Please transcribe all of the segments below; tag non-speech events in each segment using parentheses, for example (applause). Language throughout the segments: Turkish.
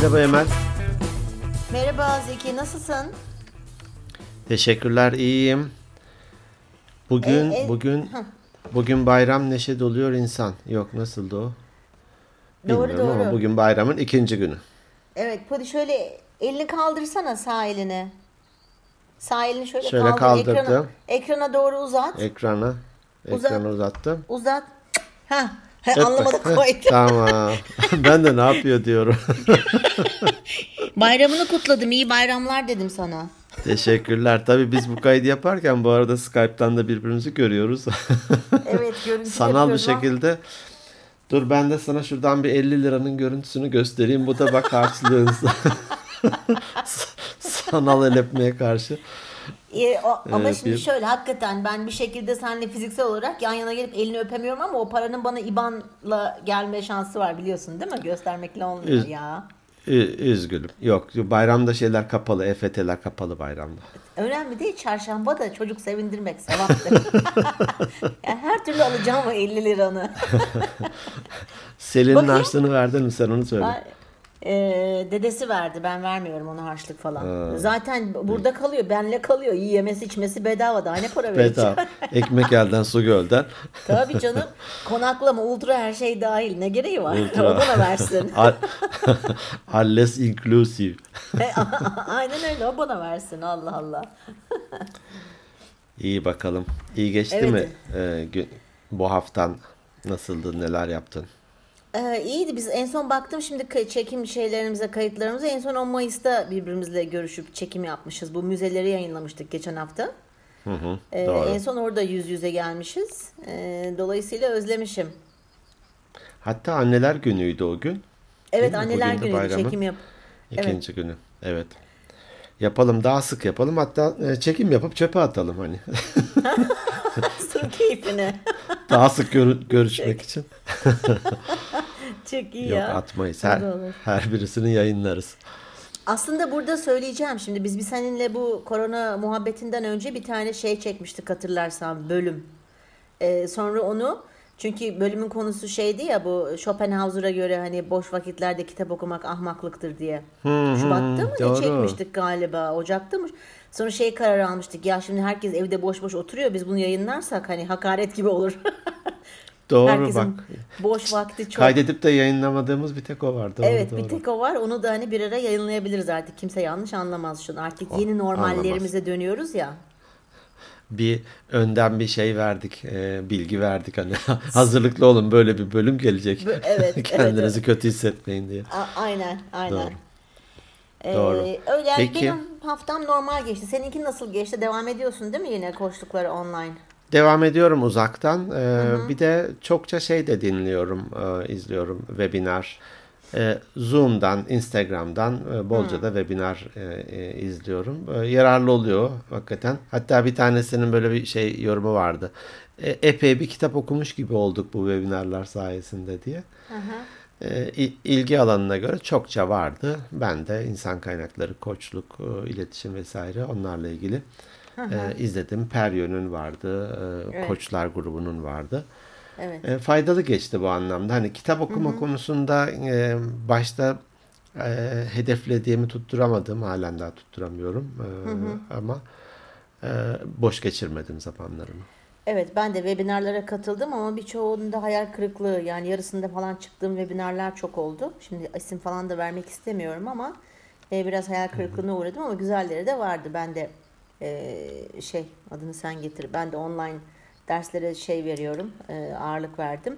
Merhaba Emel. Merhaba Zeki, nasılsın? Teşekkürler, iyiyim. Bugün E, e, bugün bugün bayram neşe doluyor insan. Yok nasıldı o? Doğru Bilmiyorum doğru. ama bugün bayramın ikinci günü. Evet, hadi şöyle elini kaldırsana sağ elini. Sağ elini şöyle, Şöyle kaldır. kaldırdım. Ekrana, ekrana doğru uzat. Ekrana Uzat. ekrana uzattım. Uzat. Ha, Öp anlamadım bak. (laughs) koydum. tamam. ben de ne yapıyor diyorum. (laughs) Bayramını kutladım. iyi bayramlar dedim sana. Teşekkürler. Tabii biz bu kaydı yaparken bu arada Skype'tan da birbirimizi görüyoruz. Evet, görüntü (laughs) Sanal bir şekilde. Dur ben de sana şuradan bir 50 liranın görüntüsünü göstereyim. Bu da bak harçlığın. Sanal el karşı. Ee, o- ama Ee, şimdi bir- şöyle hakikaten ben bir şekilde seninle fiziksel olarak yan yana gelip elini öpemiyorum ama o paranın bana IBAN'la gelme şansı var biliyorsun değil mi? Göstermekle olmuyor Üz- ya. Ü- Üzgünüm. Yok bayramda şeyler kapalı. EFT'ler kapalı bayramda. Önemli değil çarşamba da çocuk sevindirmek sevaptır. (laughs) yani her türlü alacağım o 50 liranı. Selin'in Bakayım. harçlığını verdin mi sen onu söyle. Ay, Ee, dedesi verdi ben vermiyorum ona harçlık falan. Zaten burada kalıyor benle kalıyor yemesi içmesi bedava daha ne para vereceğim. Bedava. (laughs) Ekmek elden su gölden. Tabii canım konaklama ultra her şey dahil ne gereği var Ultra. (laughs) o bana versin. (laughs) Al- Alles inclusive. Aynen öyle o bana versin Allah Allah. İyi bakalım. İyi geçti Evet. mi? Ee, bu haftan nasıldı? Neler yaptın? Ee, iyiydi biz en son baktım şimdi çekim şeylerimize kayıtlarımıza en son 10 Mayıs'ta birbirimizle görüşüp çekim yapmışız. Bu müzeleri yayınlamıştık geçen hafta. Hı hı. Ee, Doğru. en son orada yüz yüze gelmişiz. Ee, dolayısıyla özlemişim. Hatta anneler günüydü o gün. Evet anneler Bugün de günü bayramın çekim yap. Evet. İkinci günü. Evet. Yapalım daha sık yapalım. Hatta e, çekim yapıp çöpe atalım hani. (laughs) (laughs) Sır keyfine. daha sık görü- görüşmek için. (laughs) Çok iyi Yok ya. atmayız. Her, olur. her birisini yayınlarız. Aslında burada söyleyeceğim şimdi biz bir seninle bu korona muhabbetinden önce bir tane şey çekmiştik hatırlarsan bölüm. Ee, sonra onu çünkü bölümün konusu şeydi ya bu Schopenhauer'a göre hani boş vakitlerde kitap okumak ahmaklıktır diye. Şubat'ta mı ne doğru. çekmiştik galiba Ocak'ta mı? Sonra şey kararı almıştık ya şimdi herkes evde boş boş oturuyor biz bunu yayınlarsak hani hakaret gibi olur. (laughs) Doğru Herkesin bak. boş vakti çok. Kaydedip de yayınlamadığımız bir tek o var. Doğru, Evet doğru. bir tek o var. Onu da hani bir ara yayınlayabiliriz artık. Kimse yanlış anlamaz şunu. Artık yeni normallerimize dönüyoruz ya. bir önden bir şey verdik, e, bilgi verdik hani (laughs) hazırlıklı olun böyle bir bölüm gelecek. (laughs) Evet, Kendinizi evet. kötü hissetmeyin diye. A- aynen, aynen. Doğru. Ee, Doğru. Öyle yani Peki. benim haftam normal geçti. Seninki nasıl geçti? Devam ediyorsun değil mi yine koştukları online? Devam ediyorum uzaktan. E, bir de çokça şey de dinliyorum, e, izliyorum webinar. E, Zoom'dan, Instagram'dan e, bolca da webinar e, e, izliyorum. E, yararlı oluyor hakikaten. Hatta bir tanesinin böyle bir şey yorumu vardı. E, epey bir kitap okumuş gibi olduk bu webinarlar sayesinde diye. E, il- ilgi alanına göre çokça vardı. Ben de insan kaynakları, koçluk, e, iletişim vesaire onlarla ilgili e, izledim. Peryon'un vardı, e, Evet. Koçlar grubunun vardı. Evet. E, faydalı geçti bu anlamda. Hani kitap okuma konusunda e, başta e, hedeflediğimi tutturamadım. Halen daha tutturamıyorum. E, Ama e, boş geçirmedim zamanlarımı. Evet ben de webinarlara katıldım ama birçoğunda hayal kırıklığı yani yarısında falan çıktığım webinarlar çok oldu. Şimdi isim falan da vermek istemiyorum ama e, biraz hayal kırıklığına uğradım ama güzelleri de vardı. Ben de e, şey adını sen getir. Ben de online derslere şey veriyorum. e, ağırlık verdim.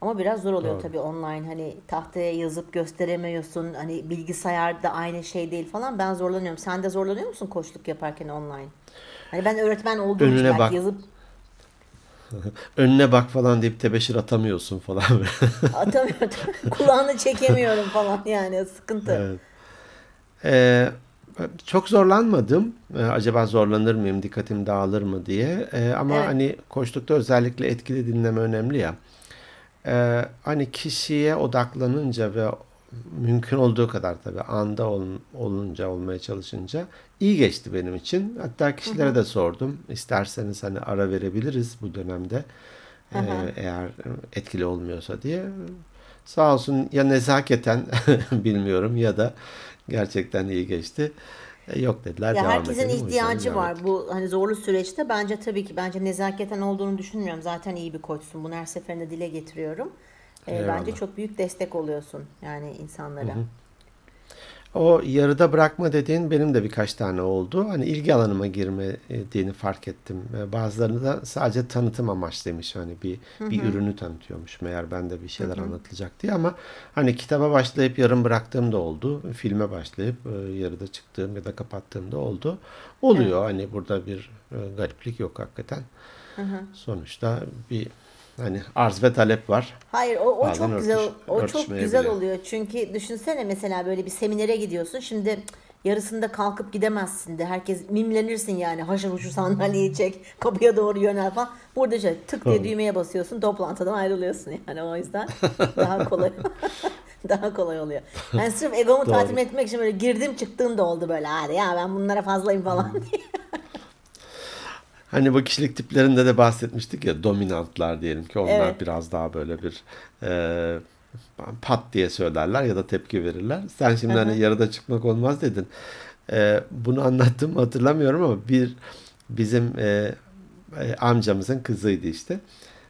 Ama biraz zor oluyor tabii online hani tahtaya yazıp gösteremiyorsun. Hani bilgisayarda aynı şey değil falan. Ben zorlanıyorum. Sen de zorlanıyor musun koçluk yaparken online? Hani ben öğretmen olduğum için bak. yazıp (laughs) Önüne bak falan deyip tebeşir atamıyorsun falan. (laughs) Atamıyorum. Kulağını çekemiyorum falan yani sıkıntı. Evet. Ee, çok zorlanmadım. Ee, acaba zorlanır mıyım, dikkatim dağılır mı diye. Ee, ama Evet. hani koçlukta özellikle etkili dinleme önemli ya. Ee, hani kişiye odaklanınca ve mümkün olduğu kadar tabii anda ol- olunca olmaya çalışınca iyi geçti benim için. Hatta kişilere de sordum. İsterseniz hani ara verebiliriz bu dönemde. Ee, eğer etkili olmuyorsa diye. Sağ olsun ya nezaketen (laughs) bilmiyorum ya da gerçekten iyi geçti. E, yok dediler Ya herkesin edelim. İhtiyacı var bu hani zorlu süreçte bence tabii ki bence nezaketen olduğunu düşünmüyorum. Zaten iyi bir koçsun. Bunu her seferinde dile getiriyorum. Ee, bence Eyvallah. çok büyük destek oluyorsun yani insanlara. O yarıda bırakma dediğin benim de birkaç tane oldu. Hani ilgi alanıma girmediğini fark ettim. E, Bazılarını da sadece tanıtım amaçlıymış. Hani bir bir ürünü tanıtıyormuş. Meğer bende bir şeyler anlatılacak diye ama hani kitaba başlayıp yarım bıraktığım da oldu. Filme başlayıp e, yarıda çıktığım ya da kapattığım da oldu. Oluyor. Hani burada bir e, gariplik yok hakikaten. Sonuçta bir hani arz ve talep var. Hayır o, o Bazen çok güzel örtüş- o çok güzel oluyor. Çünkü düşünsene mesela böyle bir seminere gidiyorsun. Şimdi yarısında kalkıp gidemezsin de herkes mimlenirsin yani haşır huşur sandalyeyi çek kapıya doğru yönel falan. Burada şey tık diye düğmeye basıyorsun toplantıdan ayrılıyorsun yani o yüzden daha kolay (laughs) daha kolay oluyor. Ben sırf egomu tatmin etmek için böyle girdim çıktığım da oldu böyle hadi ya ben bunlara fazlayım falan diye. Hani bu kişilik tiplerinde de bahsetmiştik ya dominantlar diyelim ki onlar Evet. biraz daha böyle bir e, pat diye söylerler ya da tepki verirler. Sen şimdi hani yarıda çıkmak olmaz dedin. E, bunu anlattım hatırlamıyorum ama bir bizim e, e, amcamızın kızıydı işte.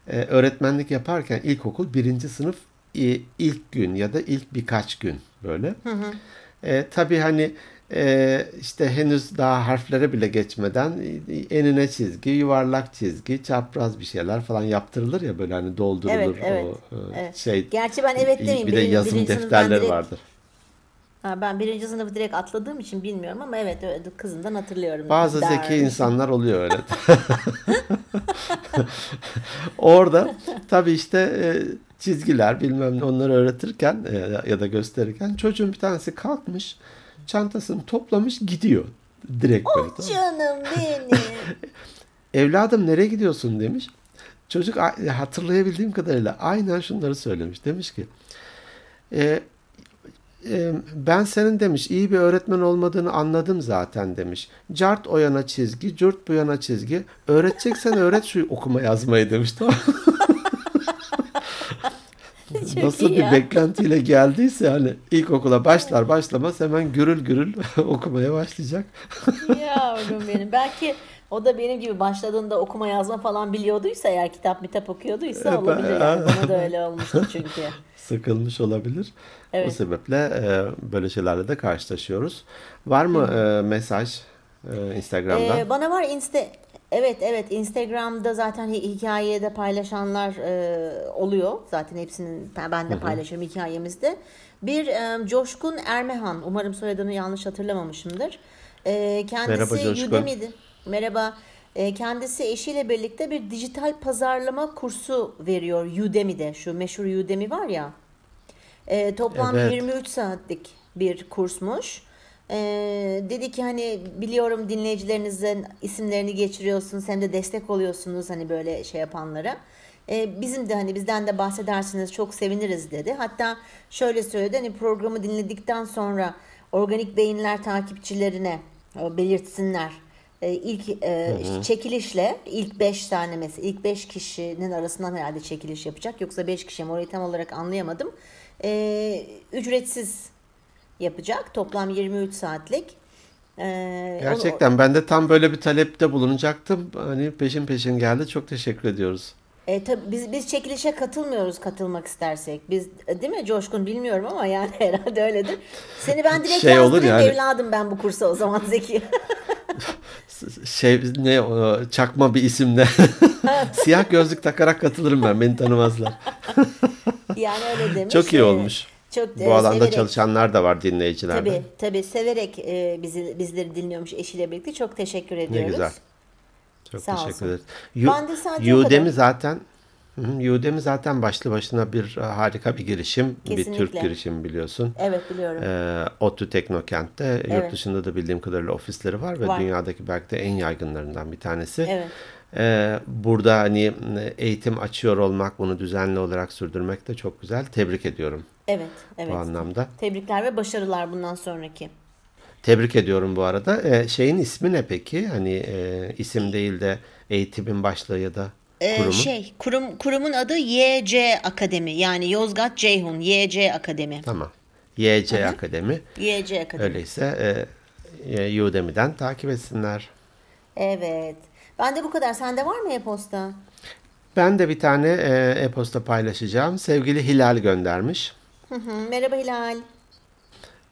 E, öğretmenlik yaparken ilkokul birinci sınıf e, ilk gün ya da ilk birkaç gün böyle. E, tabii hani e, işte henüz daha harflere bile geçmeden enine çizgi, yuvarlak çizgi, çapraz bir şeyler falan yaptırılır ya böyle hani doldurulur Evet, evet, o e, evet. şey. Gerçi ben evet demeyeyim. Bir de yazım birinci defterleri direkt- vardır. Ha, ben birinci sınıfı direkt atladığım için bilmiyorum ama evet öyle kızımdan hatırlıyorum. Bazı Der. zeki insanlar oluyor öyle. (laughs) Orada tabii işte e, çizgiler bilmem ne onları öğretirken e, ya da gösterirken çocuğun bir tanesi kalkmış çantasını toplamış gidiyor. Direkt böyle. tamam mı? Canım benim. (laughs) Evladım nereye gidiyorsun demiş. Çocuk hatırlayabildiğim kadarıyla aynen şunları söylemiş. Demiş ki "E, e, ben senin demiş iyi bir öğretmen olmadığını anladım zaten demiş. Cart o yana çizgi, cürt bu yana çizgi. Öğreteceksen öğret şu okuma yazmayı demiş. Tamam. (laughs) Nasıl bir ya. beklentiyle geldiyse hani ilkokula başlar başlamaz hemen gürül gürül (laughs) okumaya başlayacak. Yavrum benim. Belki o da benim gibi başladığında okuma yazma falan biliyorduysa eğer kitap mitap okuyorduysa E, olabilir yani. (laughs) Bana da öyle olmuştu çünkü. sıkılmış olabilir. O Evet. sebeple e, böyle şeylerle de karşılaşıyoruz. Var mı e, mesaj e, Instagram'dan? Ee, bana var insta Evet evet Instagram'da zaten hi- hikayede paylaşanlar e, oluyor. Zaten hepsinin ben de paylaşırım hikayemizde. Bir e, Coşkun Ermehan umarım soyadını yanlış hatırlamamışımdır. E, kendisi Merhaba. Udemy'de. Merhaba. E, kendisi eşiyle birlikte bir dijital pazarlama kursu veriyor Udemy'de. Şu meşhur Udemy var ya. E, toplam Evet. 23 saatlik bir kursmuş. E, dedi ki hani biliyorum dinleyicilerinizin isimlerini geçiriyorsunuz hem de destek oluyorsunuz hani böyle şey yapanlara. E, bizim de hani bizden de bahsedersiniz çok seviniriz dedi. Hatta şöyle söyledi hani programı dinledikten sonra organik beyinler takipçilerine e, belirtsinler. E, ilk e, işte çekilişle ilk 5 tane mesela ilk 5 kişinin arasından herhalde çekiliş yapacak. Yoksa 5 kişi mi orayı tam olarak anlayamadım. E, ücretsiz yapacak. Toplam 23 saatlik. E, onu- Gerçekten ben de tam böyle bir talepte bulunacaktım. Hani peşin peşin geldi. Çok teşekkür ediyoruz. E, tabii biz biz çekilişe katılmıyoruz katılmak istersek. Biz değil mi Coşkun bilmiyorum ama yani (laughs) herhalde öyledir. Seni ben direkt Şey olur yani. evladım ben bu kursa o zaman (laughs) Zeki. (laughs) Şey ne çakma bir isimle siyah gözlük takarak katılırım ben. Beni tanımazlar. yani öyle demiş. Çok iyi E, olmuş. Çok Bu alanda severek, çalışanlar da var dinleyicilerden. Tabii tabii severek e, bizi bizleri dinliyormuş eşiyle birlikte. Çok teşekkür Ne ediyoruz. güzel. Çok Sağ teşekkür olsun. ederiz. Ben de sadece Udemy zaten Udemy zaten başlı başına bir e, harika bir girişim. Bir Türk Kesinlikle. girişimi biliyorsun. Evet biliyorum. Ee, ODTÜ Teknokent'te yurt Evet. dışında da bildiğim kadarıyla ofisleri var ve Var. dünyadaki belki de en yaygınlarından bir tanesi. Evet. Ee, burada hani e, eğitim açıyor olmak, bunu düzenli olarak sürdürmek de çok güzel. Tebrik ediyorum Evet. Evet. bu anlamda. Tebrikler ve başarılar bundan sonraki. Tebrik ediyorum bu arada. Ee, şeyin ismi ne peki? Hani e, isim değil de eğitimin başlığı ya da Ee, kurumun? şey kurum kurumun adı YC Akademi yani Yozgat Ceyhun YC Akademi. Tamam. YC Akademi. YC Akademi. Öyleyse e, e, Udemy'den takip etsinler. Evet. Ben de bu kadar. Sende var mı e-posta? Ben de bir tane e, e-posta paylaşacağım. Sevgili Hilal göndermiş. Hı hı. Merhaba Hilal.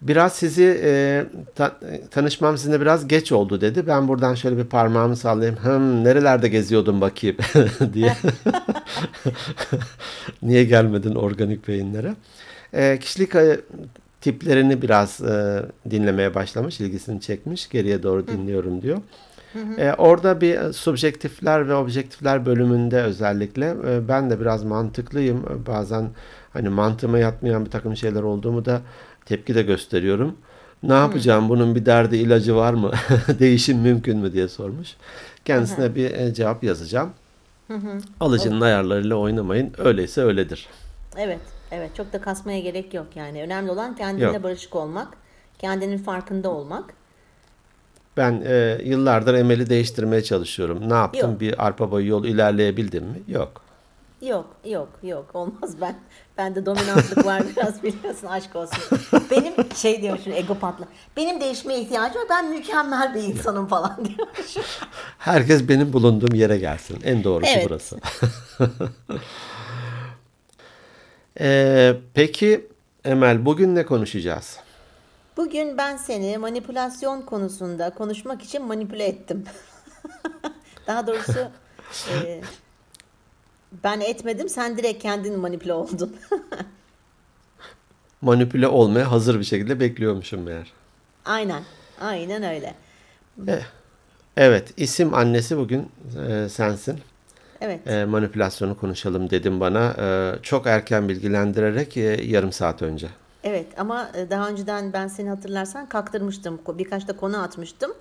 Biraz sizi e, ta- tanışmam sizinle biraz geç oldu dedi. Ben buradan şöyle bir parmağımı sallayayım. Hım, nerelerde geziyordun bakayım (laughs) diye. (laughs) Niye gelmedin organik beyinlere? E, kişilik e, tiplerini biraz e, dinlemeye başlamış, ilgisini çekmiş. Geriye doğru dinliyorum diyor. E, orada bir e, subjektifler ve objektifler bölümünde özellikle e, ben de biraz mantıklıyım. E, Bazen hani mantığıma yatmayan bir takım şeyler olduğumu da tepki de gösteriyorum. Ne yapacağım? Bunun bir derdi ilacı var mı? (laughs) Değişim mümkün mü diye sormuş. Kendisine bir e, cevap yazacağım. Alıcının ayarlarıyla oynamayın. Öyleyse öyledir. Evet. Evet. Çok da kasmaya gerek yok yani. Önemli olan kendinle Yok. barışık olmak. Kendinin farkında olmak. Ben e, yıllardır Emel'i değiştirmeye çalışıyorum. Ne yaptım? Yok. Bir arpa boyu yol ilerleyebildim mi? Yok. Yok, yok, yok. Olmaz (laughs) ben. Bende dominantlık var (laughs) biraz biliyorsun aşk olsun. Benim şey diyor şimdi ego patla. Benim değişmeye ihtiyacım var. Ben mükemmel bir insanım falan diyor. (laughs) Herkes benim bulunduğum yere gelsin. En doğrusu Evet. burası. Ee, peki Emel bugün ne konuşacağız? Bugün ben seni manipülasyon konusunda konuşmak için manipüle ettim. Daha doğrusu e, ben etmedim. Sen direkt kendin manipüle oldun. (laughs) Manipüle olmaya hazır bir şekilde bekliyormuşum meğer. Aynen. Aynen öyle. Evet, isim annesi bugün e, sensin. Evet. E, manipülasyonu konuşalım dedim bana. E, çok erken bilgilendirerek e, yarım saat önce. Evet ama daha önceden ben seni hatırlarsan kaktırmıştım. Birkaç da konu atmıştım.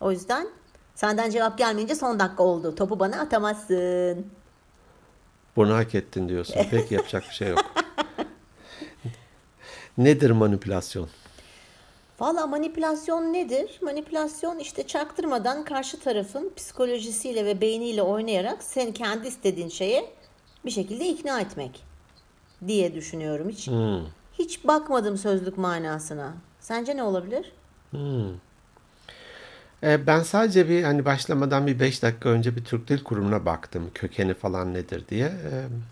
O yüzden senden cevap gelmeyince son dakika oldu. Topu bana atamazsın. Bunu hak ettin diyorsun. Peki yapacak bir şey yok. Nedir manipülasyon? Valla manipülasyon nedir? Manipülasyon işte çaktırmadan karşı tarafın psikolojisiyle ve beyniyle oynayarak sen kendi istediğin şeye bir şekilde ikna etmek diye düşünüyorum. Hiç Hmm. hiç bakmadım sözlük manasına. Sence ne olabilir? E, ben sadece bir hani başlamadan bir 5 dakika önce bir Türk Dil Kurumu'na baktım. Kökeni falan nedir diye.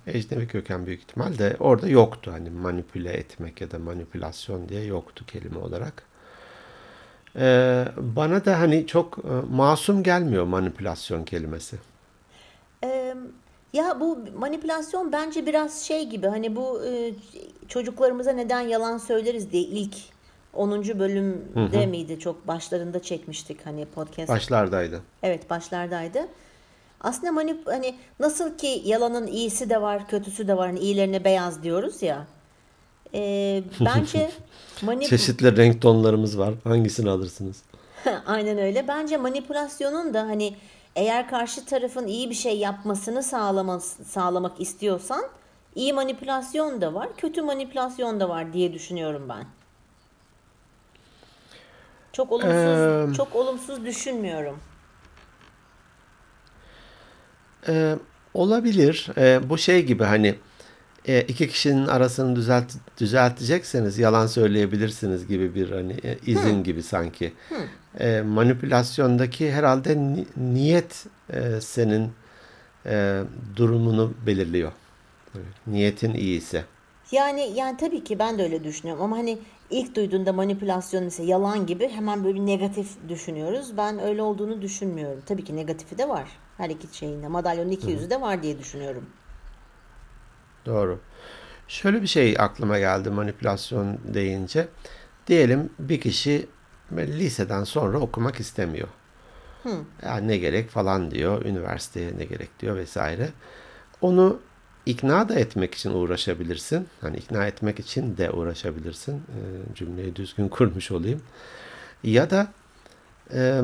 E, ecnebi köken büyük ihtimal de orada yoktu. Hani manipüle etmek ya da manipülasyon diye yoktu kelime olarak. E, bana da hani çok e, masum gelmiyor manipülasyon kelimesi. Ee, ya bu manipülasyon bence biraz şey gibi hani bu e, çocuklarımıza neden yalan söyleriz diye ilk 10. bölümde miydi çok başlarında çekmiştik hani podcast. Başlardaydı. Evet başlardaydı. Aslında manip hani nasıl ki yalanın iyisi de var kötüsü de var hani iyilerine beyaz diyoruz ya. Ee, (laughs) bence manip Çeşitli renk tonlarımız var. Hangisini alırsınız? (laughs) Aynen öyle. Bence manipülasyonun da hani eğer karşı tarafın iyi bir şey yapmasını sağlamak, sağlamak istiyorsan iyi manipülasyon da var, kötü manipülasyon da var diye düşünüyorum ben. Çok olumsuz, Eee, çok olumsuz düşünmüyorum. Ee, olabilir. Ee, bu şey gibi hani e, iki kişinin arasını düzelt düzeltecekseniz yalan söyleyebilirsiniz gibi bir hani e, izin gibi sanki. Ee, manipülasyondaki herhalde ni- niyet e, senin e, durumunu belirliyor. Niyetin iyiyse. Yani yani tabii ki ben de öyle düşünüyorum ama hani ilk duyduğunda manipülasyon mesela yalan gibi hemen böyle bir negatif düşünüyoruz. Ben öyle olduğunu düşünmüyorum. Tabii ki negatifi de var. Her iki şeyinde. Madalyonun iki yüzü de var diye düşünüyorum. Doğru. Şöyle bir şey aklıma geldi manipülasyon deyince. Diyelim bir kişi liseden sonra okumak istemiyor. Ya ne gerek falan diyor, üniversiteye ne gerek diyor vesaire. Onu ikna da etmek için uğraşabilirsin. Hani ikna etmek için de uğraşabilirsin. Ee, cümleyi düzgün (laughs) kurmuş olayım. Ya da e,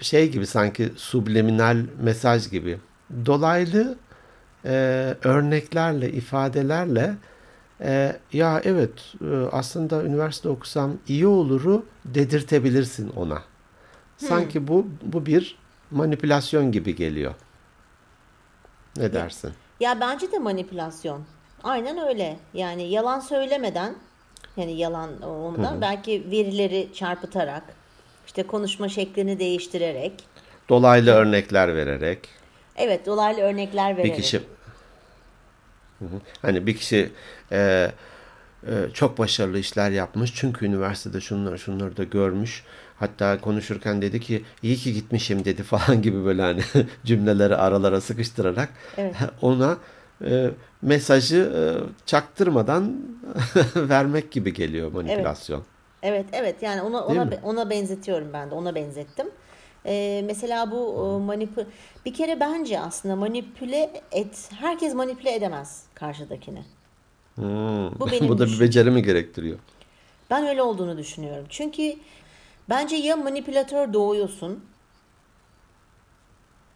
şey gibi sanki subliminal mesaj gibi dolaylı e, örneklerle, ifadelerle e, ya evet e, aslında üniversite okusam iyi oluru dedirtebilirsin ona. Sanki bu bu bir manipülasyon gibi geliyor. Ne dersin? Ya bence de manipülasyon. Aynen öyle. Yani yalan söylemeden yani yalan olmadan belki verileri çarpıtarak işte konuşma şeklini değiştirerek Dolaylı örnekler vererek. evet dolaylı örnekler vererek. Bir kişi Hı hı. hani bir kişi e, e, çok başarılı işler yapmış çünkü üniversitede şunları şunları da görmüş. Hatta konuşurken dedi ki iyi ki gitmişim dedi (laughs) falan gibi böyle hani (laughs) cümleleri aralara sıkıştırarak Evet. (laughs) ona e, mesajı e, çaktırmadan vermek gibi geliyor manipülasyon. Evet evet yani ona Değil ona mi? ona benzetiyorum ben de ona benzettim. Ee, mesela bu manipü bir kere bence aslında manipüle et herkes manipüle edemez karşıdakini. Hmm. Bu benim Bu da bir beceri mi gerektiriyor? Ben öyle olduğunu düşünüyorum. Çünkü bence ya manipülatör doğuyorsun.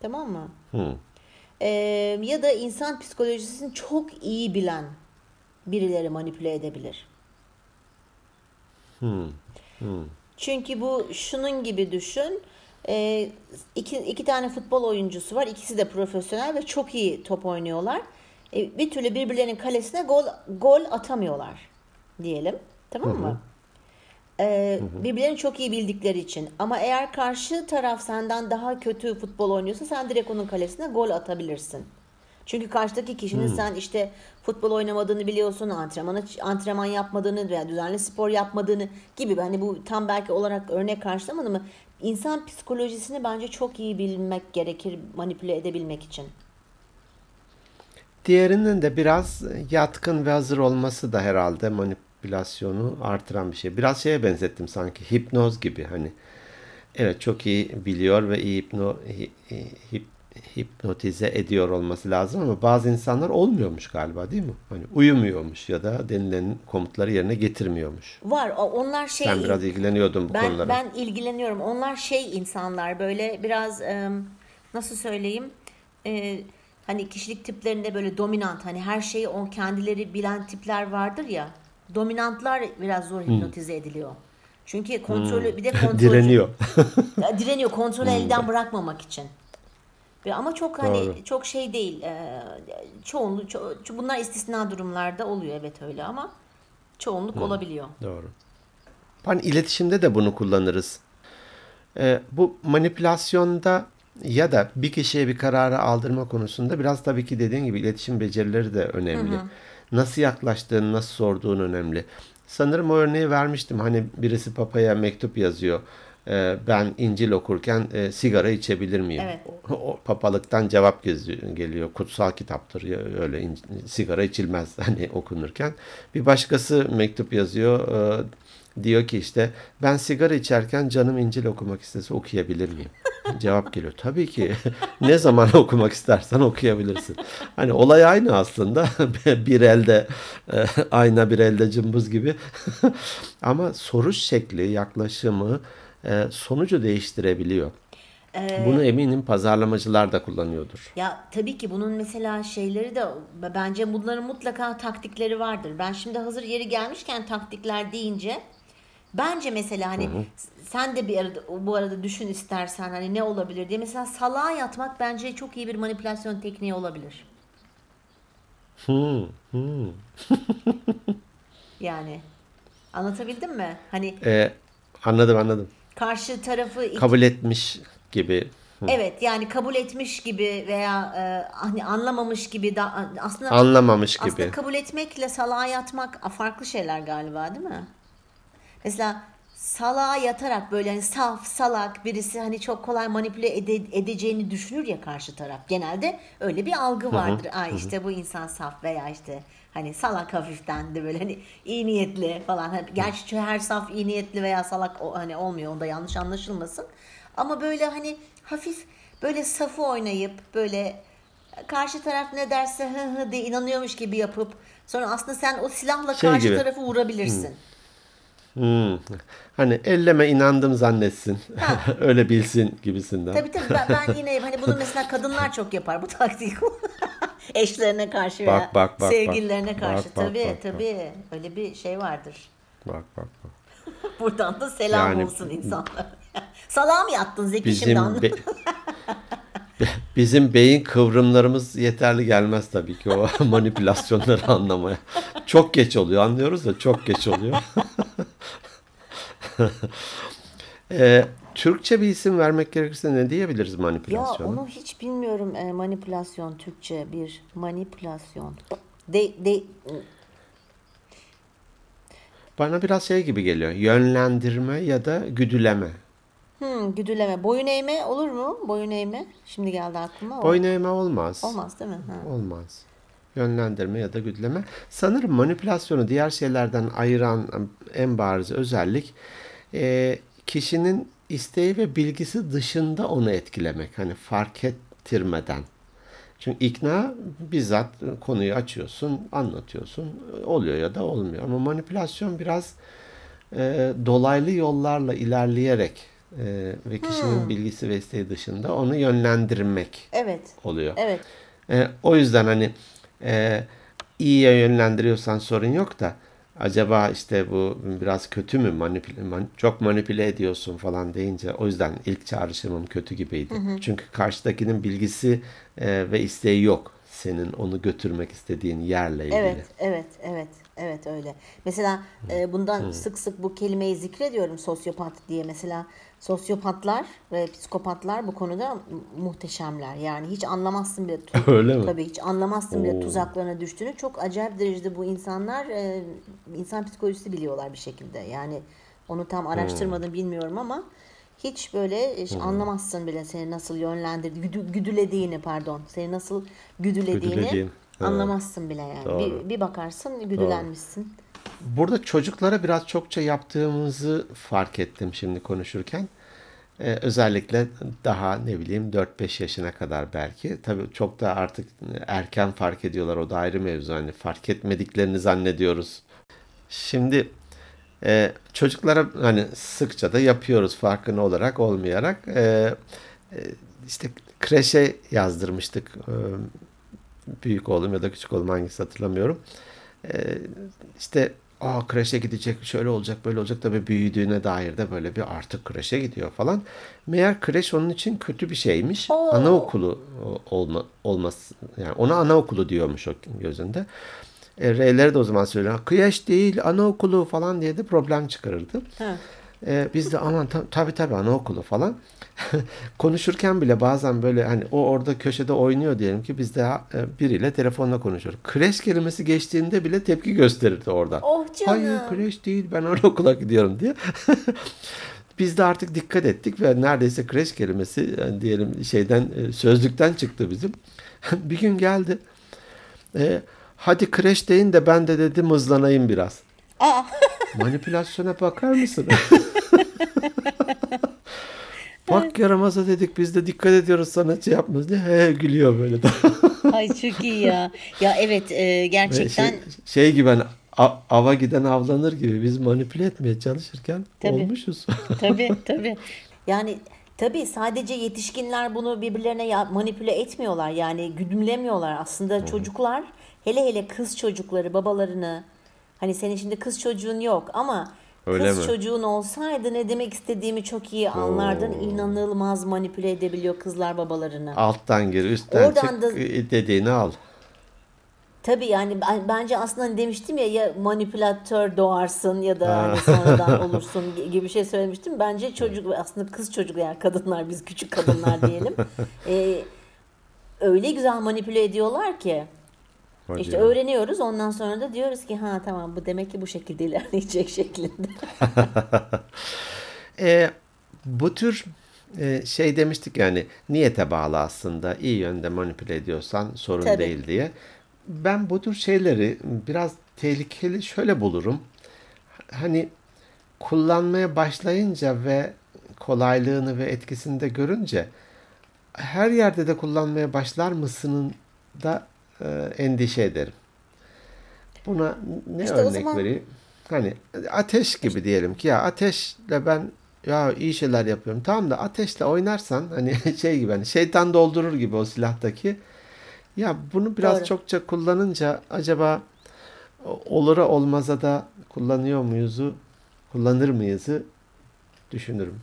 Tamam mı? Hı. Ee, ya da insan psikolojisini çok iyi bilen birileri manipüle edebilir. Çünkü bu şunun gibi düşün. Ee, iki, iki tane futbol oyuncusu var. İkisi de profesyonel ve çok iyi top oynuyorlar. Ee, bir türlü birbirlerinin kalesine gol gol atamıyorlar diyelim. Tamam mı? Ee, birbirlerini çok iyi bildikleri için. Ama eğer karşı taraf senden daha kötü futbol oynuyorsa sen direkt onun kalesine gol atabilirsin. Çünkü karşıdaki kişinin sen işte futbol oynamadığını biliyorsun, antrenman antrenman yapmadığını veya düzenli spor yapmadığını gibi. Hani bu tam belki olarak örnek karşılamadım ama insan psikolojisini bence çok iyi bilmek gerekir manipüle edebilmek için. Diğerinin de biraz yatkın ve hazır olması da herhalde manipülasyonu artıran bir şey. Biraz şeye benzettim sanki hipnoz gibi hani. Evet çok iyi biliyor ve iyi hipno, hi- hi- hip- hipnotize ediyor olması lazım ama bazı insanlar olmuyormuş galiba değil mi? Hani uyumuyormuş ya da denilen komutları yerine getirmiyormuş. Var onlar şey Sen biraz ilgileniyordun bu Ben konulara. ben ilgileniyorum. Onlar şey insanlar böyle biraz nasıl söyleyeyim? Hani kişilik tiplerinde böyle dominant hani her şeyi o kendileri bilen tipler vardır ya. Dominantlar biraz zor hipnotize ediliyor. Çünkü kontrolü bir de kontrolü (laughs) Direniyor. (laughs) Direniyor kontrolü elden bırakmamak için. Ve ama çok hani Doğru. çok şey değil. E, çoğunluk ço- bunlar istisna durumlarda oluyor evet öyle ama çoğunluk olabiliyor. Doğru. Hani iletişimde de bunu kullanırız. Ee, bu manipülasyonda ya da bir kişiye bir kararı aldırma konusunda biraz tabii ki dediğin gibi iletişim becerileri de önemli. Nasıl yaklaştığın, nasıl sorduğun önemli. Sanırım o örneği vermiştim. Hani birisi papaya mektup yazıyor. Ee, ben İncil okurken e, sigara içebilir miyim? Evet. O, o papalıktan cevap geliyor. Kutsal kitaptır ya öyle in- sigara içilmez (laughs) hani okunurken. Bir başkası mektup yazıyor. e, diyor ki işte ben sigara içerken canım İncil okumak istese okuyabilir miyim? (laughs) Cevap geliyor. Tabii ki. (laughs) ne zaman okumak istersen okuyabilirsin. Hani olay aynı aslında. (laughs) bir elde e, ayna bir elde cımbız gibi. Ama soruş şekli, yaklaşımı e, sonucu değiştirebiliyor. Bunu eminim pazarlamacılar da kullanıyordur. Ya tabii ki bunun mesela şeyleri de bence bunların mutlaka taktikleri vardır. Ben şimdi hazır yeri gelmişken taktikler deyince bence mesela hani sen de bir arada bu arada düşün istersen hani ne olabilir diye mesela salağa yatmak bence çok iyi bir manipülasyon tekniği olabilir. Hmm, hmm. (laughs) Yani anlatabildim mi? Hani E, anladım anladım. karşı tarafı Kabul etmiş gibi. evet yani kabul etmiş gibi veya e, hani anlamamış gibi da aslında Anlamamış gibi. Aslında kabul etmekle salağa yatmak farklı şeyler galiba değil mi? Mesela salağa yatarak böyle hani saf salak birisi hani çok kolay manipüle ede- edeceğini düşünür ya karşı taraf. Genelde öyle bir algı vardır. Ay işte bu insan saf veya işte hani salak hafiften de böyle hani iyi niyetli falan. Hani Gerçi her saf iyi niyetli veya salak o- hani olmuyor onda yanlış anlaşılmasın. Ama böyle hani hafif böyle safı oynayıp böyle karşı taraf ne derse hı hı diye inanıyormuş gibi yapıp sonra aslında sen o silahla Şey karşı gibi. tarafı vurabilirsin. Hmm. Hani elleme inandım zannetsin. (laughs) Öyle bilsin gibisinden. Tabii tabii ben, ben yine hani bunu mesela kadınlar çok yapar bu taktiği. (laughs) Eşlerine karşı veya Bak, bak, bak, sevgililerine bak. karşı Bak, bak, tabii bak, bak. tabii öyle bir şey vardır. Bak bak bak. (laughs) Buradan da selam Yani- olsun insanlara. Salağa mı yattın Zeki Bizim şimdi anladın? be- (laughs) Bizim beyin kıvrımlarımız yeterli gelmez tabii ki o (laughs) manipülasyonları anlamaya. Çok geç oluyor anlıyoruz da çok geç oluyor. (laughs) Ee, Türkçe bir isim vermek gerekirse ne diyebiliriz Ya manipülasyona? onu hiç bilmiyorum e, manipülasyon Türkçe bir manipülasyon. De, de, Bana biraz şey gibi geliyor. Yönlendirme ya da güdüleme. Hmm, güdüleme. Boyun eğme olur mu? Boyun eğme. Şimdi geldi aklıma. O- Boyun eğme olmaz. Olmaz değil mi? Ha. Olmaz. Yönlendirme ya da güdüleme. Sanırım manipülasyonu diğer şeylerden ayıran en bariz özellik e, kişinin isteği ve bilgisi dışında onu etkilemek. Hani fark ettirmeden. Çünkü ikna bizzat konuyu açıyorsun, anlatıyorsun. Oluyor ya da olmuyor. Ama manipülasyon biraz e, dolaylı yollarla ilerleyerek e, ve kişinin bilgisi ve isteği dışında onu yönlendirmek Evet. oluyor. Evet. E, o yüzden hani e, iyiye yönlendiriyorsan sorun yok da acaba işte bu biraz kötü mü manipüle, man- çok manipüle ediyorsun falan deyince o yüzden ilk çağrışımım kötü gibiydi. Çünkü karşıdakinin bilgisi e, ve isteği yok senin onu götürmek istediğin yerle ilgili. Evet, evet, evet, evet öyle. Mesela e, bundan sık sık bu kelimeyi zikrediyorum sosyopat diye. Mesela sosyopatlar ve psikopatlar bu konuda mu- muhteşemler. Yani hiç anlamazsın bile (laughs) Öyle mi? tabii hiç anlamazsın bile Oo. tuzaklarına düştüğünü. Çok acayip derecede bu insanlar e, insan psikolojisi biliyorlar bir şekilde. Yani onu tam araştırmadım bilmiyorum ama hiç böyle hiç anlamazsın bile seni nasıl yönlendirdi, güdü- güdülediğini pardon, seni nasıl güdülediğini Güdülediğin, anlamazsın bile yani. Doğru. Bir, bir bakarsın güdülenmişsin. Burada çocuklara biraz çokça yaptığımızı fark ettim şimdi konuşurken. Ee, özellikle daha ne bileyim 4-5 yaşına kadar belki. Tabii çok da artık erken fark ediyorlar o da ayrı mevzu. Hani fark etmediklerini zannediyoruz. Şimdi e, çocuklara hani sıkça da yapıyoruz farkında olarak olmayarak. E, e, işte kreşe yazdırmıştık. E, büyük oğlum ya da küçük oğlum hangisi hatırlamıyorum. Ee, işte Aa kreşe gidecek şöyle olacak böyle olacak tabii büyüdüğüne dair de böyle bir artık kreşe gidiyor falan. Meğer kreş onun için kötü bir şeymiş. Oo. Anaokulu olma, olması yani ona anaokulu diyormuş o gözünde. E, R'leri de o zaman söylüyor. Kreş değil anaokulu falan diye de problem çıkarırdı. Ha. E, biz de aman ta- tabii tabii anaokulu falan. (laughs) Konuşurken bile bazen böyle hani o orada köşede oynuyor diyelim ki biz de e, biriyle telefonla konuşuyoruz. Kreş kelimesi geçtiğinde bile tepki gösterirdi orada. Oh canım. Hayır kreş değil ben anaokula gidiyorum diye. (laughs) Biz de artık dikkat ettik ve neredeyse kreş kelimesi yani diyelim şeyden e, sözlükten çıktı bizim. (laughs) bir gün geldi. E, hadi kreş deyin de ben de dedi mızlanayım biraz. Aa, (laughs) Manipülasyona bakar mısın? (laughs) Bak yaramaza dedik biz de dikkat ediyoruz sana şey yapmaz diye. He gülüyor böyle (laughs) ay çok iyi ya. Ya evet e, gerçekten şey, şey gibi hani a- ava giden avlanır gibi biz manipüle etmeye çalışırken Tabii. olmuşuz. tabii tabii. Yani tabii sadece yetişkinler bunu birbirlerine manipüle etmiyorlar. Yani güdümlemiyorlar. Aslında çocuklar hele hele kız çocukları babalarını hani senin şimdi kız çocuğun yok ama Öyle kız mi? çocuğun olsaydı ne demek istediğimi çok iyi anlardın. İnanılmaz manipüle edebiliyor kızlar babalarını. Alttan gir üstten Oradan çık da- dediğini al. Tabii yani ben- bence aslında hani demiştim ya ya manipülatör doğarsın ya da hani sonradan (laughs) olursun gibi bir şey söylemiştim. Bence çocuk aslında kız çocuk yani kadınlar biz küçük kadınlar diyelim. (laughs) Ee, öyle güzel manipüle ediyorlar ki Hadi işte ya. öğreniyoruz ondan sonra da diyoruz ki ha tamam bu demek ki bu şekilde ilerleyecek (laughs) şeklinde. (laughs) E, bu tür e, şey demiştik yani niyete bağlı aslında iyi yönde manipüle ediyorsan sorun Tabii. değil diye. Ben bu tür şeyleri biraz tehlikeli şöyle bulurum. Hani kullanmaya başlayınca ve kolaylığını ve etkisini de görünce her yerde de kullanmaya başlar mısının da endişe ederim. Buna ne İşte örnek zaman- vereyim? Hani ateş gibi diyelim ki ya ateşle ben ya iyi şeyler yapıyorum. Tamam da ateşle oynarsan hani (laughs) şey gibi hani şeytan doldurur gibi o silahtaki. Ya bunu biraz Doğru. çokça kullanınca acaba olura olmaza da kullanıyor muyuzu, kullanır mıyızı düşünürüm.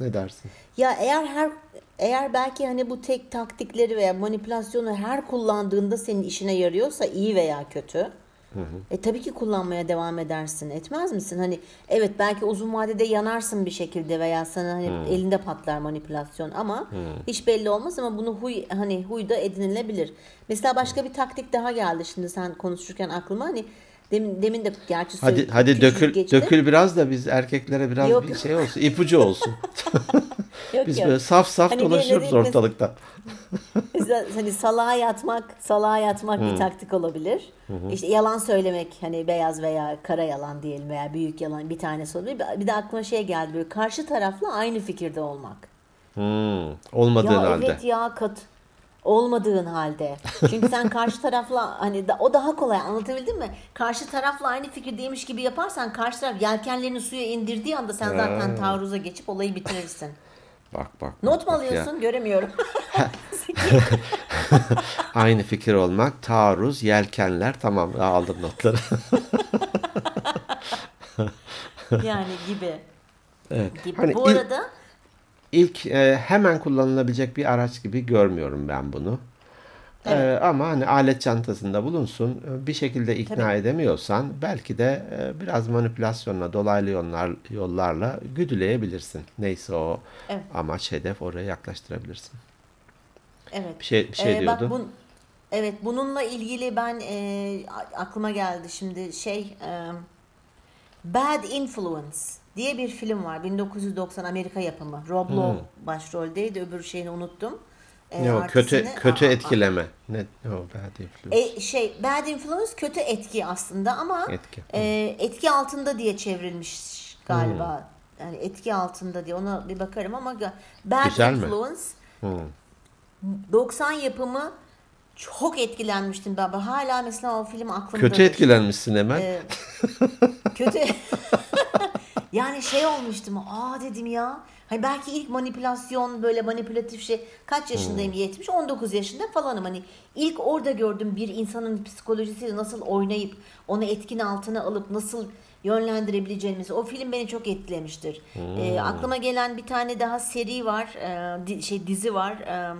Ne dersin? Ya eğer her eğer belki hani bu tek taktikleri veya manipülasyonu her kullandığında senin işine yarıyorsa iyi veya kötü. E tabii ki kullanmaya devam edersin. Etmez misin? Hani evet belki uzun vadede yanarsın bir şekilde veya sana hani elinde patlar manipülasyon ama hiç belli olmaz ama bunu huy hani huyda edinilebilir. Mesela başka bir taktik daha geldi şimdi sen konuşurken aklıma hani demin, demin de gerçi Hadi hadi dökül geçti. dökül biraz da biz erkeklere biraz Yok. bir şey olsun, ipucu olsun. (laughs) Yok, Biz yok. böyle saf saf Hani dolaşıyoruz diyeyim, ortalıkta. Mesela hani salağa yatmak, salağa yatmak bir taktik olabilir. İşte yalan söylemek hani beyaz veya kara yalan diyelim veya büyük yalan bir tanesi olabilir. Bir- de aklıma şey geldi böyle karşı tarafla aynı fikirde olmak. Hmm, olmadığın Ya halde. evet ya kat olmadığın halde. Çünkü sen karşı tarafla hani da, o daha kolay anlatabildim mi? Karşı tarafla aynı fikirdeymiş gibi yaparsan karşı taraf yelkenlerini suya indirdiği anda sen zaten taarruza geçip olayı bitirirsin. Bak bak. Not mu bak ya. alıyorsun? Göremiyorum. (laughs) Aynı fikir olmak, taarruz, yelkenler. Tamam aldım notları. yani gibi. evet. gibi. Hani Bu il- arada ilk e, hemen kullanılabilecek bir araç gibi görmüyorum ben bunu. E, ama hani alet çantasında bulunsun. E, Bir şekilde ikna Tabii. edemiyorsan belki de e, biraz manipülasyonla, dolaylı yollar, yollarla güdüleyebilirsin. Neyse o Evet. amaç, hedef oraya yaklaştırabilirsin. evet. Bir şey bir şey Ee, diyordu. Bak bun, evet bununla ilgili ben e, aklıma geldi şimdi şey e, Bad Influence diye bir film var 1990 Amerika yapımı. Rob Lowe başroldeydi öbür şeyini unuttum. E, Hmm. Ne o kötü kötü Aa, aa, etkileme. Ne o bad influence. E, şey Bad Influence kötü etki aslında ama Etki. e, etki altında diye çevrilmiş galiba. Hmm. Yani etki altında diye ona bir bakarım ama Bad Güzel mi? Influence Hmm. 90 yapımı çok etkilenmiştim ben. Hala mesela o film aklımda. Kötü etkilenmişsin hemen. Ee, kötü. (laughs) yani şey olmuştum. Aa dedim ya. Hani belki ilk manipülasyon böyle manipülatif şey kaç yaşındayım Hmm. 70 19 yaşında falanım hani ilk orada gördüm bir insanın psikolojisiyle nasıl oynayıp onu etkin altına alıp nasıl yönlendirebileceğimizi o film beni çok etkilemiştir. Ee, Hmm. aklıma gelen bir tane daha seri var e, di- şey dizi var. E,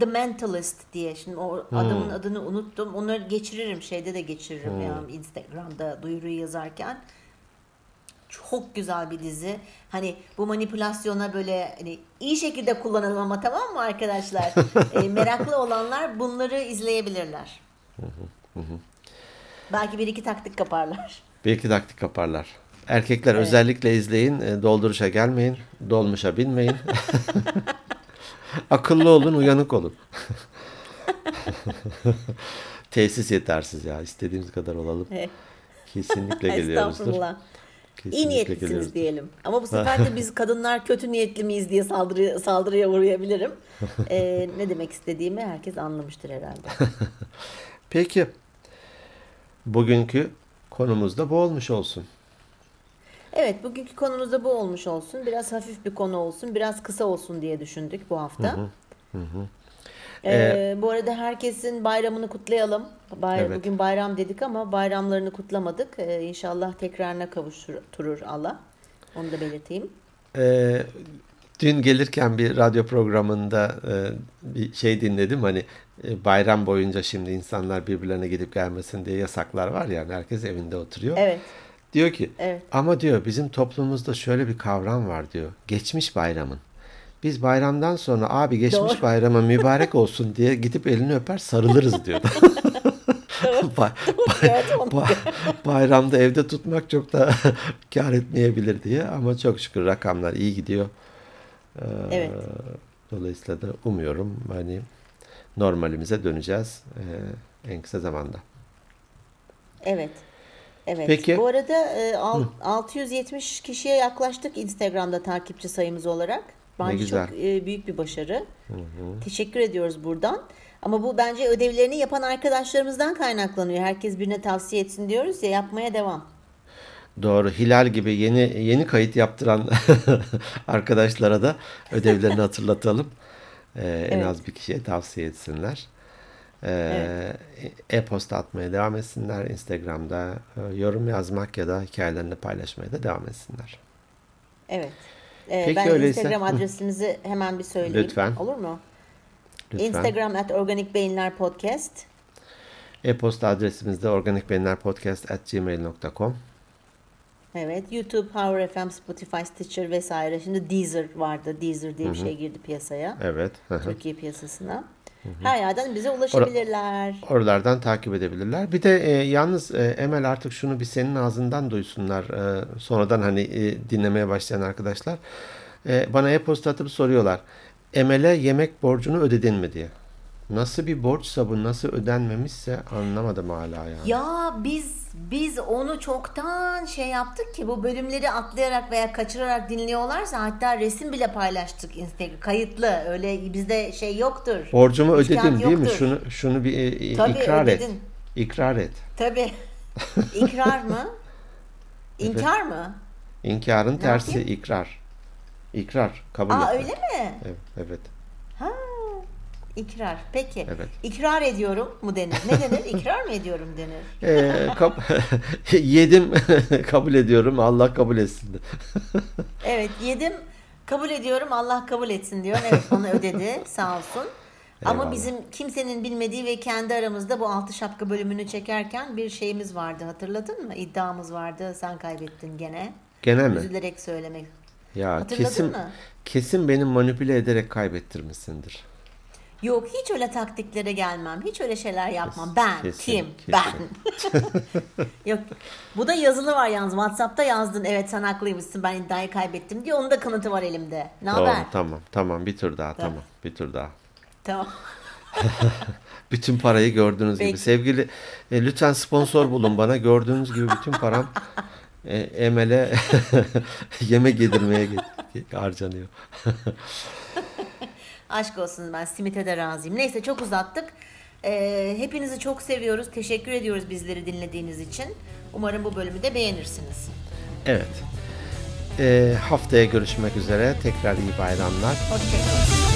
The Mentalist diye. Şimdi o adamın adını unuttum. Onları geçiririm. Şeyde de geçiririm ya Instagram'da duyuruyu yazarken. Çok güzel bir dizi. Hani bu manipülasyona böyle hani iyi şekilde kullanalım ama tamam mı arkadaşlar? (laughs) E, meraklı olanlar bunları izleyebilirler. Belki bir iki taktik kaparlar. Bir iki taktik kaparlar. Erkekler özellikle izleyin. e, Dolduruşa gelmeyin. Dolmuşa binmeyin. (laughs) Akıllı olun, uyanık olun. (laughs) Tesis yetersiz ya. İstediğimiz kadar olalım. Evet. Kesinlikle geliyoruzdur. Estağfurullah. İyi Kesinlikle niyetlisiniz geliyoruzdur. diyelim. Ama bu sefer de biz kadınlar kötü niyetli miyiz diye saldırı, saldırıya uğrayabilirim. (laughs) Ee, ne demek istediğimi herkes anlamıştır herhalde. (laughs) Peki. Bugünkü konumuz da bu olmuş olsun. Evet, bugünkü konumuz da bu olmuş olsun. Biraz hafif bir konu olsun, biraz kısa olsun diye düşündük bu hafta. Ee, bu arada herkesin bayramını kutlayalım. Bay- Evet. Bugün bayram dedik ama bayramlarını kutlamadık. Ee, inşallah tekrarına kavuşturur Allah. Onu da belirteyim. Ee, dün gelirken bir radyo programında e, bir şey dinledim hani e, bayram boyunca şimdi insanlar birbirlerine gidip gelmesin diye yasaklar var yani herkes evinde oturuyor. Evet, Diyor ki evet. ama diyor bizim toplumumuzda şöyle bir kavram var diyor. Geçmiş bayramın. Biz bayramdan sonra abi geçmiş Doğru. bayrama mübarek olsun diye gidip elini öper sarılırız diyor. (laughs) (laughs) Bay- Evet, onu- Ba- bayramda evde tutmak çok da (laughs) kar etmeyebilir diye ama çok şükür rakamlar iyi gidiyor. Ee, Evet. Dolayısıyla da umuyorum hani normalimize döneceğiz ee, en kısa zamanda. Evet. Evet. Peki. Bu arada e, al- 670 kişiye yaklaştık Instagram'da takipçi sayımız olarak. Bence güzel. çok e, büyük bir başarı. Teşekkür ediyoruz buradan. Ama bu bence ödevlerini yapan arkadaşlarımızdan kaynaklanıyor. Herkes birine tavsiye etsin diyoruz ya yapmaya devam. Doğru. Hilal gibi yeni yeni kayıt yaptıran (laughs) arkadaşlara da ödevlerini (laughs) hatırlatalım. Ee, En Evet. az bir kişiye tavsiye etsinler. Ee, E-posta atmaya devam etsinler. Instagram'da e, yorum yazmak ya da hikayelerini paylaşmaya da devam etsinler. Evet. Ee, Peki ben öyleyse- Instagram adresimizi hemen bir söyleyeyim. Lütfen. Olur mu? Lütfen. Instagram at Organik Beyinler Podcast. E-posta adresimiz de organikbeyinlerpodcast.gmail.com Evet. YouTube, Power FM, Spotify, Stitcher vesaire. Şimdi Deezer vardı. Deezer diye bir şey girdi piyasaya. Evet. Türkiye piyasasına. Her yerden bize ulaşabilirler. Oralardan takip edebilirler. Bir de e, yalnız e, Emel artık şunu bir senin ağzından duysunlar. E, sonradan hani e, dinlemeye başlayan arkadaşlar. E, bana e-posta atıp soruyorlar. Emel'e yemek borcunu ödedin mi diye. Nasıl bir borçsa bu nasıl ödenmemişse anlamadım hala yani. Ya biz biz onu çoktan şey yaptık ki bu bölümleri atlayarak veya kaçırarak dinliyorlarsa hatta resim bile paylaştık Instagram kayıtlı öyle bizde şey yoktur. Borcumu ödedin değil mi? Şunu şunu bir e, e, Tabii, ikrar et. ödedin. İkrar et. Tabii. (laughs) İkrar mı? İnkar mı? İnkarın tersi yapayım? ikrar. İkrar. Kabul Aa etmek. öyle mi? Evet. evet. İkrar. Peki. Evet. İkrar ediyorum mu denir? Ne denir? (laughs) İkrar mı ediyorum denir? Ee, kap- (laughs) yedim (laughs) kabul ediyorum Allah kabul etsin. Evet yedim kabul ediyorum Allah kabul etsin diyor. Evet onu ödedi sağ olsun. Ama Eyvallah. bizim kimsenin bilmediği ve kendi aramızda bu altı şapka bölümünü çekerken bir şeyimiz vardı hatırladın mı? İddiamız vardı sen kaybettin gene. Gene mi? Üzülerek söylemek. Ya Hatırladın kesin mı? kesin benim manipüle ederek kaybettirmişsindir. Yok hiç öyle taktiklere gelmem. Hiç öyle şeyler yapmam. Ben kesin, kim? kesin. Ben. (laughs) Yok. Bu da yazılı var yalnız. WhatsApp'ta yazdın. Evet sen haklıymışsın. Ben iddiayı kaybettim diye. Onun da kanıtı var elimde. Ne haber? tamam tamam bir tur daha tamam bir tur daha. Tamam. (laughs) Bütün parayı gördüğünüz gibi. Peki. Sevgili e, lütfen sponsor bulun bana. Gördüğünüz gibi bütün param e, Emel'e (laughs) yemek yedirmeye harcanıyor. Aşk olsun ben simite de razıyım. Neyse çok uzattık. Ee, hepinizi çok seviyoruz. Teşekkür ediyoruz bizleri dinlediğiniz için. Umarım bu bölümü de beğenirsiniz. Evet. E, haftaya görüşmek üzere. Tekrar iyi bayramlar. Hoşçakalın.